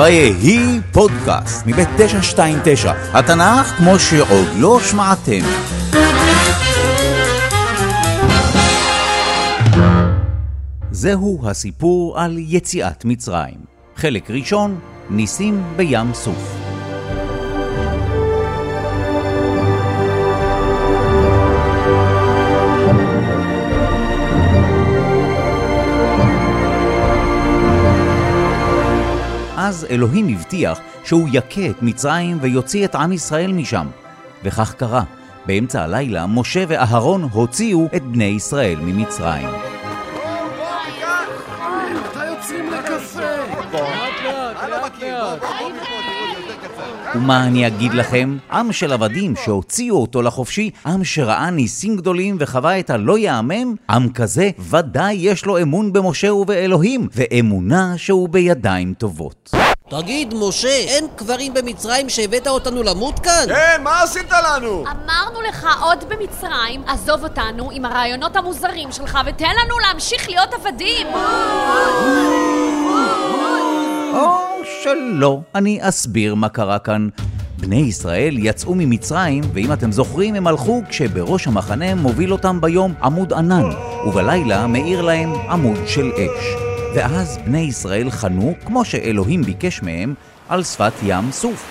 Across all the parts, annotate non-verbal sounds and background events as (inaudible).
ויהי פודקאסט מבית 929, התנ"ך כמו שעוד לא שמעתם. זהו הסיפור על יציאת מצרים. חלק ראשון, ניסים בים סוף. אלוהים הבטיח שהוא יכה את מצרים ויוציא את עם ישראל משם. וכך קרה. באמצע הלילה משה ואהרון הוציאו את בני ישראל ממצרים. ומה אני אגיד לכם? עם של עבדים שהוציאו אותו לחופשי, עם שראה ניסים גדולים וחווה את הלא יאמן, עם כזה ודאי יש לו אמון במשה ובאלוהים, ואמונה שהוא בידיים טובות. תגיד, משה, אין קברים במצרים שהבאת אותנו למות כאן? כן, מה עשית לנו? אמרנו לך עוד במצרים, עזוב אותנו עם הרעיונות המוזרים שלך ותן לנו להמשיך להיות עבדים! או שלא, אני אסביר מה קרה כאן. בני ישראל יצאו ממצרים, ואם אתם זוכרים, הם הלכו כשבראש המחנה מוביל אותם ביום עמוד ענן, ובלילה מאיר להם עמוד של אש. ואז בני ישראל חנו, כמו שאלוהים ביקש מהם, על שפת ים סוף.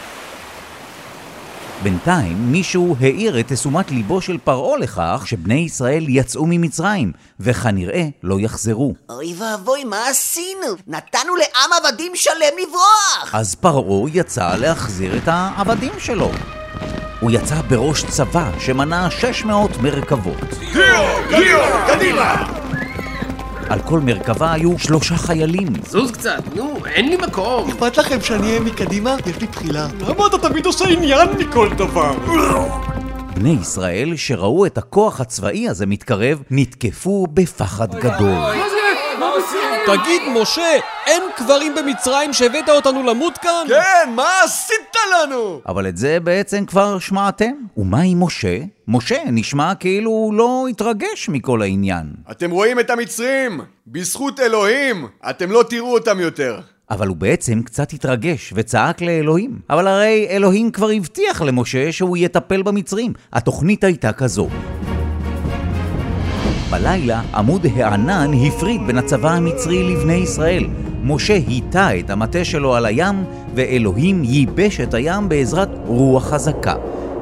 בינתיים מישהו העיר את תשומת ליבו של פרעה לכך שבני ישראל יצאו ממצרים, וכנראה לא יחזרו. אוי ואבוי, מה עשינו? נתנו לעם עבדים שלם לברוח! אז פרעה יצא להחזיר את העבדים שלו. הוא יצא בראש צבא שמנה 600 מרכבות. קדימה! על כל מרכבה היו שלושה חיילים. זוז קצת, נו, אין לי מקום. אכפת לכם שאני אהיה מקדימה? יש לי בחילה. למה אתה תמיד עושה עניין מכל דבר? בני ישראל, שראו את הכוח הצבאי הזה מתקרב, נתקפו בפחד גדול. תגיד, משה, אין קברים במצרים שהבאת אותנו למות כאן? כן, מה עשית לנו? אבל את זה בעצם כבר שמעתם. ומה עם משה? משה נשמע כאילו הוא לא התרגש מכל העניין. אתם רואים את המצרים? בזכות אלוהים, אתם לא תראו אותם יותר. אבל הוא בעצם קצת התרגש וצעק לאלוהים. אבל הרי אלוהים כבר הבטיח למשה שהוא יטפל במצרים. התוכנית הייתה כזו. בלילה עמוד הענן הפריד בין הצבא המצרי לבני ישראל. משה היטה את המטה שלו על הים, ואלוהים ייבש את הים בעזרת רוח חזקה.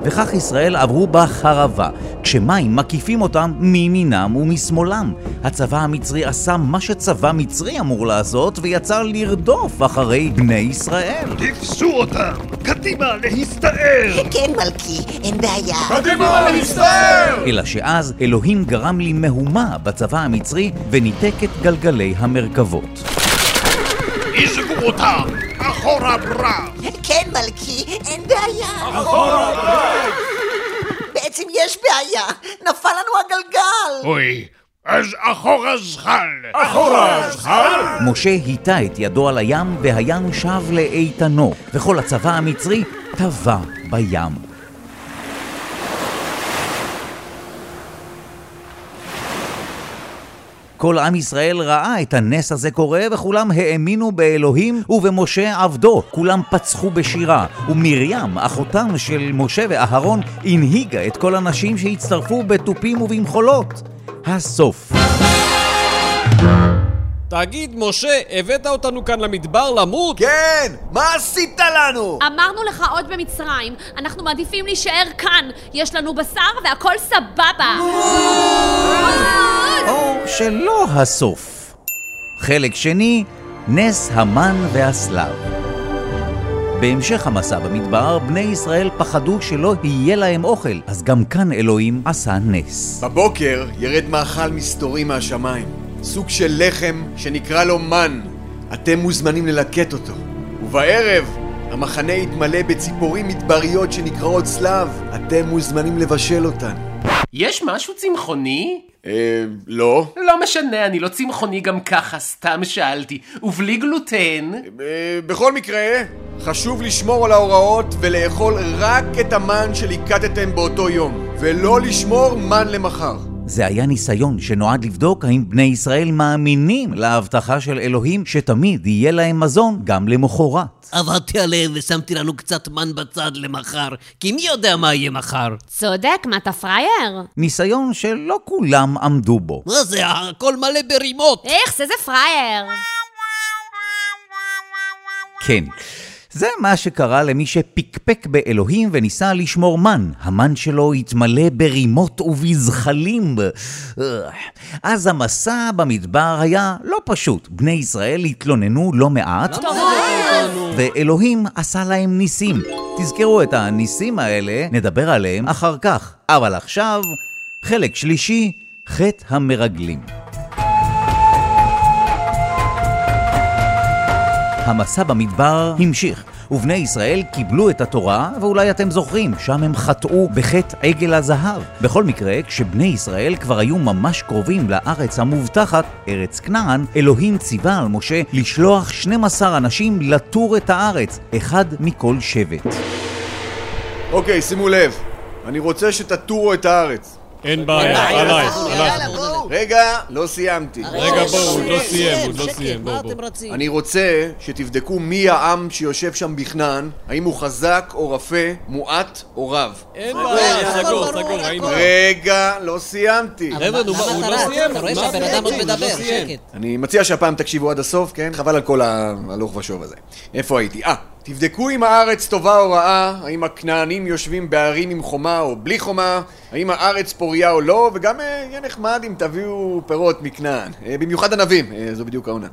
וכך ישראל עברו בחרבה, כשמים מקיפים אותם מימינם ומשמאלם. הצבא המצרי עשה מה שצבא מצרי אמור לעשות, ויצא לרדוף אחרי בני ישראל. תפסו אותם! קדימה, להסתער! כן, מלכי, אין בעיה. קדימה, להסתער! אלא שאז אלוהים גרם לי מהומה בצבא המצרי, וניתק את גלגלי המרכבות. עזבו אותם! אחורה ברב! כן, מלכי, אין בעיה. בעצם יש בעיה, נפל לנו הגלגל. אוי, אז אחורה זחל! אחורה, זכר! משה היטה את ידו על הים, והים שב לאיתנו, וכל הצבא המצרי טבע בים. כל עם ישראל ראה את הנס הזה קורה, וכולם האמינו באלוהים ובמשה עבדו. כולם פצחו בשירה, ומרים, אחותם של משה ואהרון, הנהיגה את כל הנשים שהצטרפו בתופים ובמחולות. הסוף. תגיד, משה, הבאת אותנו כאן למדבר למות? כן, מה עשית לנו? אמרנו לך עוד במצרים, אנחנו מעדיפים להישאר כאן, יש לנו בשר והכל סבבה! שלא הסוף. חלק שני, נס המן והסלב. בהמשך המסע במדבר, בני ישראל פחדו שלא יהיה להם אוכל, אז גם כאן אלוהים עשה נס. בבוקר ירד מאכל מסתורי מהשמיים. סוג של לחם שנקרא לו מן. אתם מוזמנים ללקט אותו. ובערב המחנה יתמלא בציפורים מדבריות שנקראות צלב. אתם מוזמנים לבשל אותן. יש משהו צמחוני? אה, לא. לא משנה, אני לא צמחוני גם ככה, סתם שאלתי. ובלי גלוטן? אה, בכל מקרה, חשוב לשמור על ההוראות ולאכול רק את המן שליקטתם באותו יום, ולא לשמור מן למחר. זה היה ניסיון שנועד לבדוק האם בני ישראל מאמינים להבטחה של אלוהים שתמיד יהיה להם מזון גם למחרת. עבדתי עליהם ושמתי לנו קצת מן בצד למחר, כי מי יודע מה יהיה מחר? צודק, מה אתה פראייר? ניסיון שלא כולם עמדו בו. מה זה, הכל מלא ברימות! איכס, איזה פראייר! כן. זה מה שקרה למי שפקפק באלוהים וניסה לשמור מן. המן שלו התמלא ברימות ובזחלים. אז המסע במדבר היה לא פשוט. בני ישראל התלוננו לא מעט, ואלוהים עשה להם ניסים. תזכרו את הניסים האלה, נדבר עליהם אחר כך. אבל עכשיו, חלק שלישי, חטא המרגלים. המסע במדבר המשיך, ובני ישראל קיבלו את התורה, ואולי אתם זוכרים, שם הם חטאו בחטא עגל הזהב. בכל מקרה, כשבני ישראל כבר היו ממש קרובים לארץ המובטחת, ארץ כנען, אלוהים ציווה על משה לשלוח 12 אנשים לתור את הארץ, אחד מכל שבט. אוקיי, שימו לב. אני רוצה שתטורו את הארץ. אין בעיה, עלייך, עלייך. רגע, לא סיימתי. רגע, בואו, הוא לא סיים, הוא לא סיים, בואו, בואו. אני רוצה שתבדקו מי העם שיושב שם בכנען, האם הוא חזק או רפה, מועט או רב. אין בעיה, סגור, סגור. ראינו. רגע, לא סיימתי. חבר'ה, נו, הוא לא? סיים? אתה רואה שהבן אדם עוד לא מדבר, סיים. שקט. אני מציע שהפעם תקשיבו עד הסוף, כן? חבל על כל ה- הלוך ושוב הזה. איפה הייתי? אה, תבדקו אם הארץ טובה או רעה, האם הכנענים יושבים בערים עם חומה או בלי חומה, האם הארץ פוריה או לא, וגם אה, יהיה נחמד אם תביאו פירות מכנען. אה, במיוחד ענבים, אה, זו בדיוק העונה.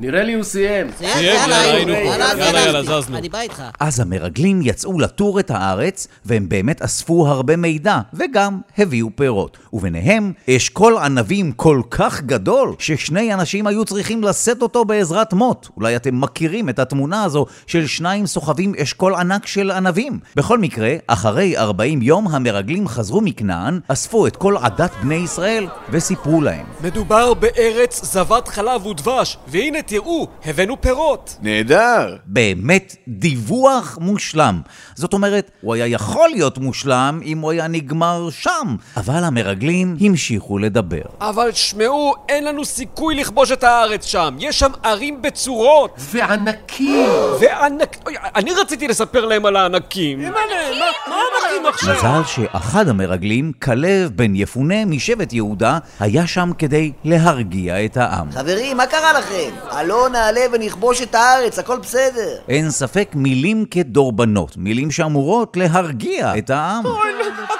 נראה לי הוא סיים. סיים, יאללה, היינו פה. יאללה, יאללה. זזנו. אני בא איתך. אז המרגלים יצאו לטור את הארץ, והם באמת אספו הרבה מידע, וגם הביאו פירות. וביניהם, אשכול ענבים כל כך גדול, ששני אנשים היו צריכים לשאת אותו בעזרת מוט. אולי אתם מכירים את התמונה הזו של שניים סוחבים אשכול ענק של ענבים. בכל מקרה, אחרי 40 יום המרגלים חזרו מכנען, אספו את כל עדת בני ישראל, וסיפרו להם. מדובר בארץ זבת חלב ודבש, והנה תראו, הבאנו פירות. נהדר! באמת דיווח מושלם. זאת אומרת, הוא היה יכול להיות מושלם אם הוא היה נגמר שם, אבל המרגלים המשיכו לדבר. אבל שמעו, אין לנו סיכוי לכבוש את הארץ שם. יש שם ערים בצורות. וענקים! וענק... אוי, אני רציתי לספר להם על הענקים. מה עכשיו? מזל שאחד המרגלים, כלב בן יפונה משבט יהודה, היה שם כדי להרגיע את העם. חברים, מה קרה לכם? עלו נעלה ונכבוש את הארץ, הכל בסדר. אין ספק מילים כדורבנות, מילים שאמורות להרגיע את העם.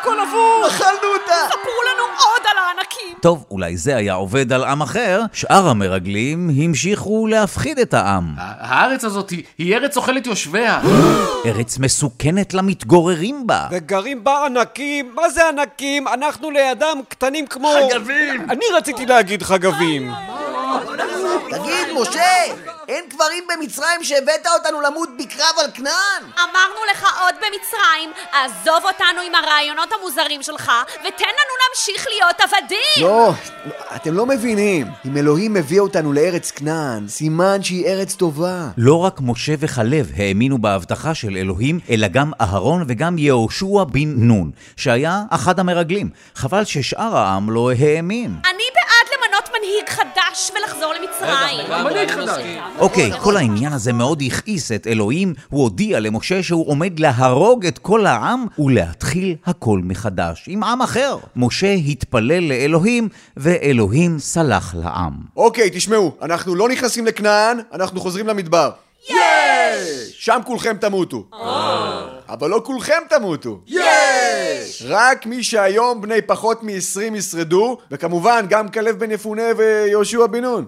הכל אבוד! אכלנו אותה! ספרו לנו עוד על הענקים! טוב, אולי זה היה עובד על עם אחר, שאר המרגלים המשיכו להפחיד את העם. הארץ הזאת היא ארץ אוכלת יושביה. (gasps) ארץ מסוכנת למתגוררים בה. וגרים בה ענקים? מה זה ענקים? אנחנו לידם קטנים כמו... חגבים! אני רציתי להגיד חגבים. תגיד, משה, אין קברים במצרים שהבאת אותנו למות בקרב על כנען? אמרנו לך עוד במצרים, עזוב אותנו עם הרעיונות המוזרים שלך, ותן לנו להמשיך להיות עבדים! לא, אתם לא מבינים. אם אלוהים מביא אותנו לארץ כנען, סימן שהיא ארץ טובה. לא רק משה וכלב האמינו בהבטחה של אלוהים, אלא גם אהרון וגם יהושע בן נון, שהיה אחד המרגלים. חבל ששאר העם לא האמין. אני מנהיג חדש ולחזור למצרים. מנהיג חדש. אוקיי, כל העניין הזה מאוד הכעיס את אלוהים. הוא הודיע למשה שהוא עומד להרוג את כל העם ולהתחיל הכל מחדש, עם עם אחר. משה התפלל לאלוהים, ואלוהים סלח לעם. אוקיי, תשמעו, אנחנו לא נכנסים לכנען, אנחנו חוזרים למדבר. יש! שם כולכם תמותו. אבל לא כולכם תמותו. יש! רק מי שהיום בני פחות מ-20 ישרדו, וכמובן גם כלב בן יפונה ויהושע בן נון.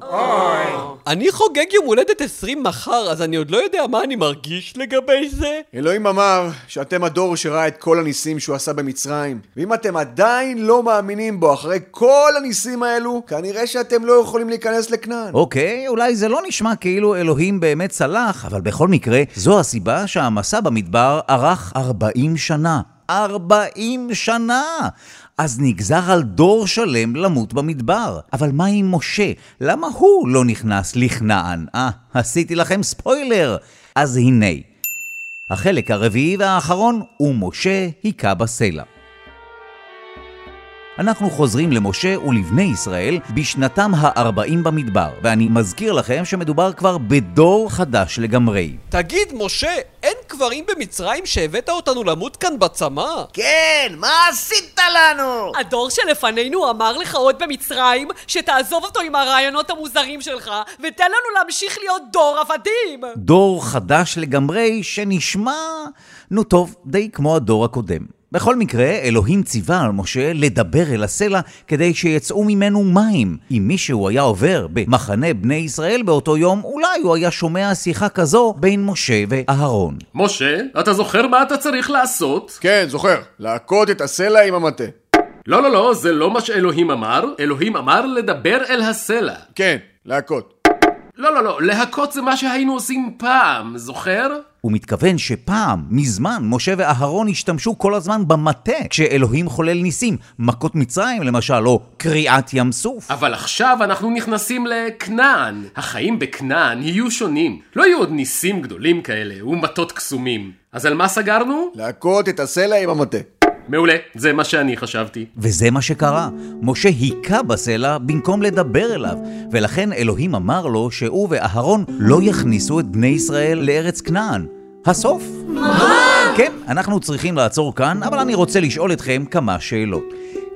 אני חוגג יום הולדת 20 מחר, אז אני עוד לא יודע מה אני מרגיש לגבי זה. אלוהים אמר שאתם הדור שראה את כל הניסים שהוא עשה במצרים, ואם אתם עדיין לא מאמינים בו אחרי כל הניסים האלו, כנראה שאתם לא יכולים להיכנס לכנען. אוקיי, אולי זה לא נשמע כאילו אלוהים באמת סלח, אבל בכל מקרה, זו הסיבה שהמסע במדבר ארך 40 שנה. 40 שנה! אז נגזר על דור שלם למות במדבר. אבל מה עם משה? למה הוא לא נכנס לכנען? אה, עשיתי לכם ספוילר. אז הנה. החלק הרביעי והאחרון, ומשה היכה בסלע. אנחנו חוזרים למשה ולבני ישראל בשנתם ה-40 במדבר, ואני מזכיר לכם שמדובר כבר בדור חדש לגמרי. תגיד, משה, אין קברים במצרים שהבאת אותנו למות כאן בצמא? כן, מה עשית לנו? הדור שלפנינו אמר לך עוד במצרים שתעזוב אותו עם הרעיונות המוזרים שלך ותן לנו להמשיך להיות דור עבדים! דור חדש לגמרי שנשמע, נו טוב, די כמו הדור הקודם. בכל מקרה, אלוהים ציווה על משה לדבר אל הסלע כדי שיצאו ממנו מים. אם מישהו היה עובר במחנה בני ישראל באותו יום, אולי הוא היה שומע שיחה כזו בין משה ואהרון. משה, אתה זוכר מה אתה צריך לעשות? כן, זוכר. להכות את הסלע עם המטה. לא, לא, לא, זה לא מה שאלוהים אמר. אלוהים אמר לדבר אל הסלע. כן, להכות. לא, לא, לא, להכות זה מה שהיינו עושים פעם, זוכר? הוא מתכוון שפעם, מזמן, משה ואהרון השתמשו כל הזמן במטה כשאלוהים חולל ניסים, מכות מצרים למשל, או קריעת ים סוף. אבל עכשיו אנחנו נכנסים לכנען. החיים בכנען יהיו שונים. לא יהיו עוד ניסים גדולים כאלה ומטות קסומים. אז על מה סגרנו? להכות את הסלע עם המטה. מעולה, זה מה שאני חשבתי. וזה מה שקרה. משה היכה בסלע במקום לדבר אליו, ולכן אלוהים אמר לו שהוא ואהרון לא יכניסו את בני ישראל לארץ כנען. הסוף. מה? כן, אנחנו צריכים לעצור כאן, אבל אני רוצה לשאול אתכם כמה שאלות.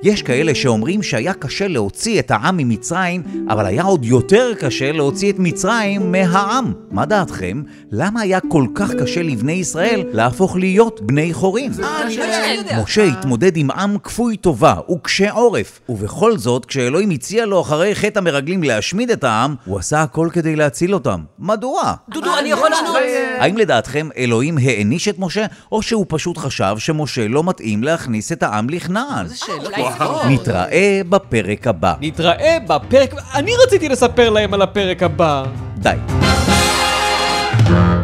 יש כאלה שאומרים שהיה קשה להוציא את העם ממצרים, אבל היה עוד יותר קשה להוציא את מצרים מהעם. מה דעתכם? למה היה כל כך קשה לבני ישראל להפוך להיות בני חורים? משה התמודד עם עם כפוי טובה וקשה עורף, ובכל זאת, כשאלוהים הציע לו אחרי חטא המרגלים להשמיד את העם, הוא עשה הכל כדי להציל אותם. מדוע? דודו, אני יכול לענות? האם לדעתכם אלוהים העניש את משה, או שהוא פשוט חשב שמשה לא מתאים להכניס את העם לכנען? נכון. נתראה בפרק הבא. נתראה בפרק... אני רציתי לספר להם על הפרק הבא. די. Yeah.